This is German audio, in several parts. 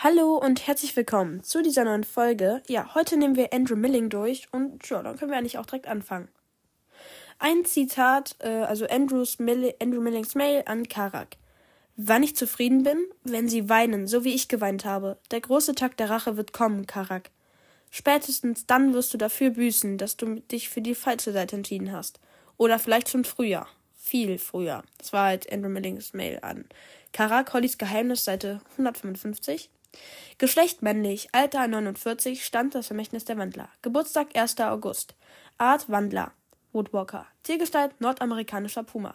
Hallo und herzlich willkommen zu dieser neuen Folge. Ja, heute nehmen wir Andrew Milling durch und ja, dann können wir eigentlich auch direkt anfangen. Ein Zitat, äh, also Andrews Mill Andrew Millings Mail an Karak. Wann ich zufrieden bin? Wenn sie weinen, so wie ich geweint habe. Der große Tag der Rache wird kommen, Karak. Spätestens dann wirst du dafür büßen, dass du dich für die falsche Seite entschieden hast. Oder vielleicht schon früher. Viel früher. Das war halt Andrew Millings Mail an. Karak, Hollys Geheimnis, Seite 155. Geschlecht männlich, Alter 49, Stand das Vermächtnis der Wandler. Geburtstag 1. August. Art Wandler. Woodwalker. Tiergestalt nordamerikanischer Puma.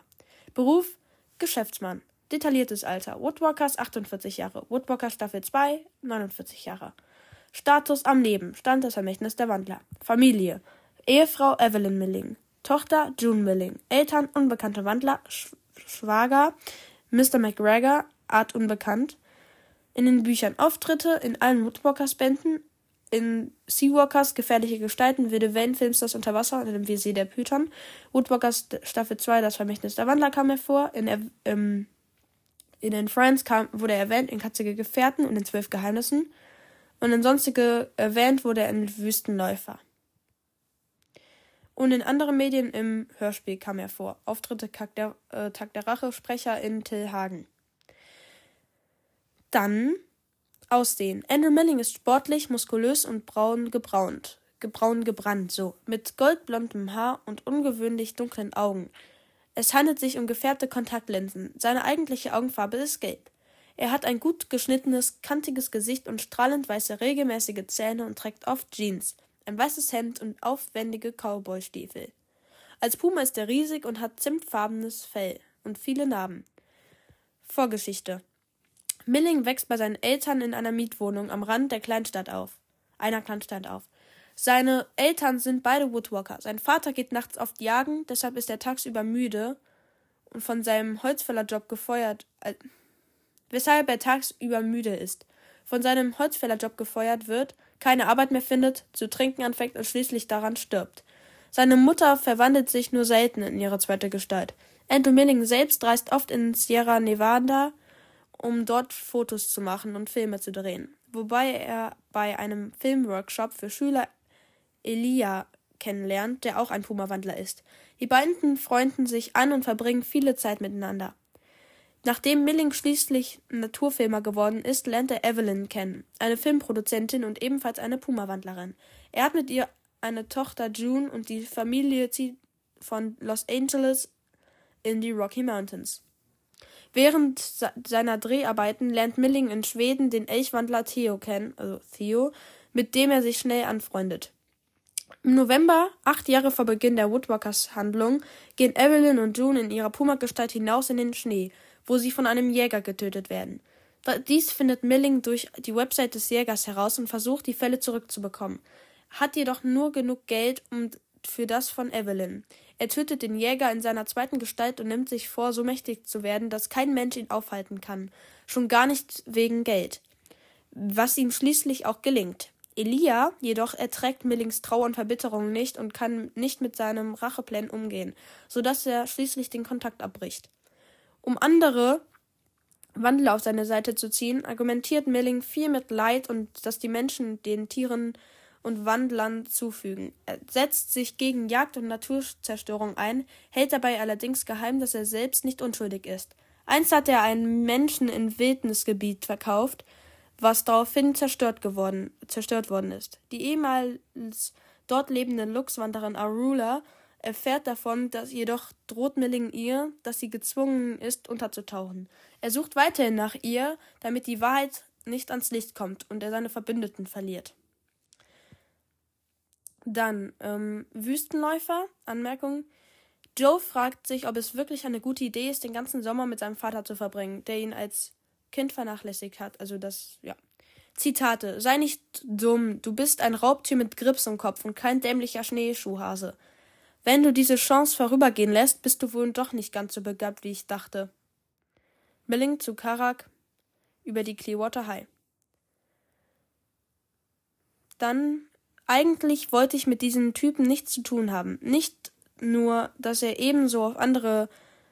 Beruf Geschäftsmann. Detailliertes Alter. Woodwalkers 48 Jahre. Woodwalker Staffel 2 49 Jahre. Status am Leben. Stand das Vermächtnis der Wandler. Familie. Ehefrau Evelyn Milling. Tochter June Milling. Eltern unbekannte Wandler. Sch Schwager Mr. McGregor. Art unbekannt. In den Büchern Auftritte in allen Woodwalkers-Bänden. In Seawalkers gefährliche Gestalten, wilde Wellen, Filmstars unter Wasser und dem Visier der Python. Woodwalkers Staffel 2, das Vermächtnis der Wandler kam hervor. In, ähm, in den Friends kam, wurde er erwähnt in Katzige Gefährten und in Zwölf Geheimnissen. Und in sonstige erwähnt wurde er in Wüstenläufer. Und in anderen Medien im Hörspiel kam er vor. Auftritte Tag der, äh, Tag der Rache, Sprecher in Till Hagen. Dann Aussehen. Andrew Milling ist sportlich, muskulös und braun gebraunt. Gebraun gebrannt, so. Mit goldblondem Haar und ungewöhnlich dunklen Augen. Es handelt sich um gefärbte Kontaktlinsen. Seine eigentliche Augenfarbe ist gelb. Er hat ein gut geschnittenes, kantiges Gesicht und strahlend weiße, regelmäßige Zähne und trägt oft Jeans, ein weißes Hemd und aufwendige Cowboystiefel. Als Puma ist er riesig und hat zimtfarbenes Fell und viele Narben. Vorgeschichte Milling wächst bei seinen Eltern in einer Mietwohnung am Rand der Kleinstadt auf. Einer Kleinstadt auf. Seine Eltern sind beide Woodwalker. Sein Vater geht nachts oft jagen, deshalb ist er tagsüber müde und von seinem Holzfällerjob gefeuert, weshalb er tagsüber müde ist. Von seinem Holzfällerjob gefeuert wird, keine Arbeit mehr findet, zu trinken anfängt und schließlich daran stirbt. Seine Mutter verwandelt sich nur selten in ihre zweite Gestalt. Andrew Milling selbst reist oft in Sierra Nevada, um dort Fotos zu machen und Filme zu drehen, wobei er bei einem Filmworkshop für Schüler Elia kennenlernt, der auch ein Puma-Wandler ist. Die beiden freunden sich an und verbringen viele Zeit miteinander. Nachdem Milling schließlich Naturfilmer geworden ist, lernt er Evelyn kennen, eine Filmproduzentin und ebenfalls eine Puma-Wandlerin. Er hat mit ihr eine Tochter June und die Familie zieht von Los Angeles in die Rocky Mountains. Während seiner Dreharbeiten lernt Milling in Schweden den Elchwandler Theo kennen, also Theo, mit dem er sich schnell anfreundet. Im November, acht Jahre vor Beginn der Woodwalkers-Handlung, gehen Evelyn und June in ihrer Puma-Gestalt hinaus in den Schnee, wo sie von einem Jäger getötet werden. Dies findet Milling durch die Website des Jägers heraus und versucht, die Fälle zurückzubekommen, hat jedoch nur genug Geld für das von Evelyn. Er tötet den Jäger in seiner zweiten Gestalt und nimmt sich vor, so mächtig zu werden, dass kein Mensch ihn aufhalten kann, schon gar nicht wegen Geld. Was ihm schließlich auch gelingt. Elia jedoch erträgt Millings Trauer und Verbitterung nicht und kann nicht mit seinem Racheplan umgehen, so dass er schließlich den Kontakt abbricht. Um andere Wandler auf seine Seite zu ziehen, argumentiert Milling viel mit Leid und dass die Menschen den Tieren und Wandlern zufügen. Er setzt sich gegen Jagd und Naturzerstörung ein, hält dabei allerdings geheim, dass er selbst nicht unschuldig ist. Einst hat er einen Menschen in Wildnisgebiet verkauft, was daraufhin zerstört, geworden, zerstört worden ist. Die ehemals dort lebende Luchswanderin Arula erfährt davon, dass jedoch droht Milling ihr, dass sie gezwungen ist, unterzutauchen. Er sucht weiterhin nach ihr, damit die Wahrheit nicht ans Licht kommt und er seine Verbündeten verliert. Dann ähm, Wüstenläufer, Anmerkung. Joe fragt sich, ob es wirklich eine gute Idee ist, den ganzen Sommer mit seinem Vater zu verbringen, der ihn als Kind vernachlässigt hat. Also das, ja. Zitate. Sei nicht dumm. Du bist ein Raubtier mit Grips im Kopf und kein dämlicher Schneeschuhhase. Wenn du diese Chance vorübergehen lässt, bist du wohl doch nicht ganz so begabt, wie ich dachte. Milling zu Karak über die Clearwater High. Dann eigentlich wollte ich mit diesem Typen nichts zu tun haben. Nicht nur, dass er ebenso auf andere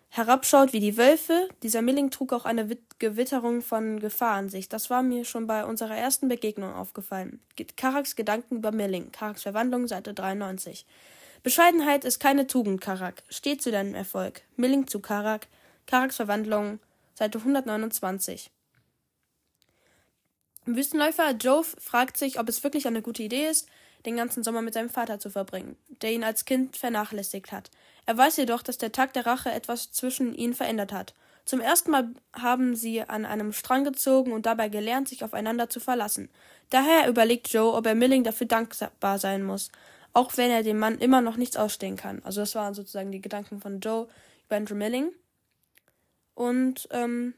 herabschaut wie die Wölfe. Dieser Milling trug auch eine Gewitterung von Gefahr an sich. Das war mir schon bei unserer ersten Begegnung aufgefallen. Karaks Gedanken über Milling. Karaks Verwandlung, Seite 93. Bescheidenheit ist keine Tugend, Karak. Steh zu deinem Erfolg. Milling zu Karak. Karaks Verwandlung, Seite 129. Wüstenläufer Joe fragt sich, ob es wirklich eine gute Idee ist, den ganzen Sommer mit seinem Vater zu verbringen, der ihn als Kind vernachlässigt hat. Er weiß jedoch, dass der Tag der Rache etwas zwischen ihnen verändert hat. Zum ersten Mal haben sie an einem Strang gezogen und dabei gelernt, sich aufeinander zu verlassen. Daher überlegt Joe, ob er Milling dafür dankbar sein muss, auch wenn er dem Mann immer noch nichts ausstehen kann. Also das waren sozusagen die Gedanken von Joe über Andrew Milling. Und ähm,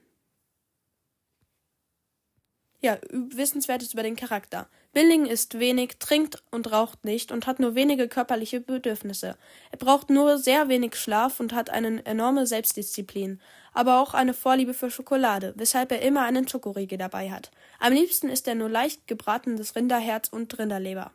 ja, Wissenswertes über den Charakter. Billing isst wenig, trinkt und raucht nicht und hat nur wenige körperliche Bedürfnisse. Er braucht nur sehr wenig Schlaf und hat eine enorme Selbstdisziplin, aber auch eine Vorliebe für Schokolade, weshalb er immer einen Schokoriegel dabei hat. Am liebsten isst er nur leicht gebratenes Rinderherz und Rinderleber.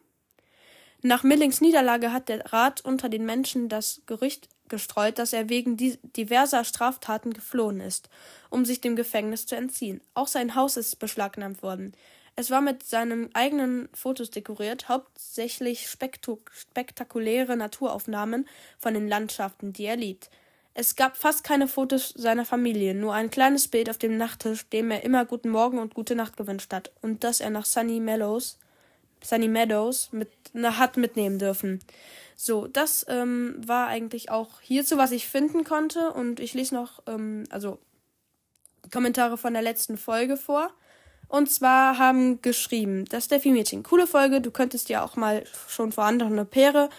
Nach Millings Niederlage hat der Rat unter den Menschen das Gerücht gestreut, dass er wegen diverser Straftaten geflohen ist, um sich dem Gefängnis zu entziehen. Auch sein Haus ist beschlagnahmt worden. Es war mit seinen eigenen Fotos dekoriert, hauptsächlich spektakuläre Naturaufnahmen von den Landschaften, die er liebt. Es gab fast keine Fotos seiner Familie, nur ein kleines Bild auf dem Nachttisch, dem er immer guten Morgen und gute Nacht gewünscht hat und das er nach Sunny Meadows, Sunny Meadows mit, na, hat mitnehmen dürfen. So, das ähm, war eigentlich auch hierzu, was ich finden konnte. Und ich lese noch, ähm, also Kommentare von der letzten Folge vor. Und zwar haben geschrieben, das Steffi-Mädchen, coole Folge, du könntest ja auch mal schon vor andere Paare,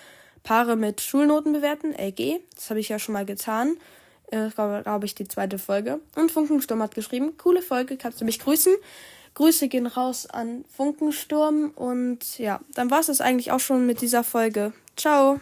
Paare mit Schulnoten bewerten, LG, das habe ich ja schon mal getan. Äh, glaube, glaube ich, die zweite Folge. Und Funkensturm hat geschrieben, coole Folge, kannst du mich grüßen? Grüße gehen raus an Funkensturm und ja, dann war es das eigentlich auch schon mit dieser Folge. Ciao!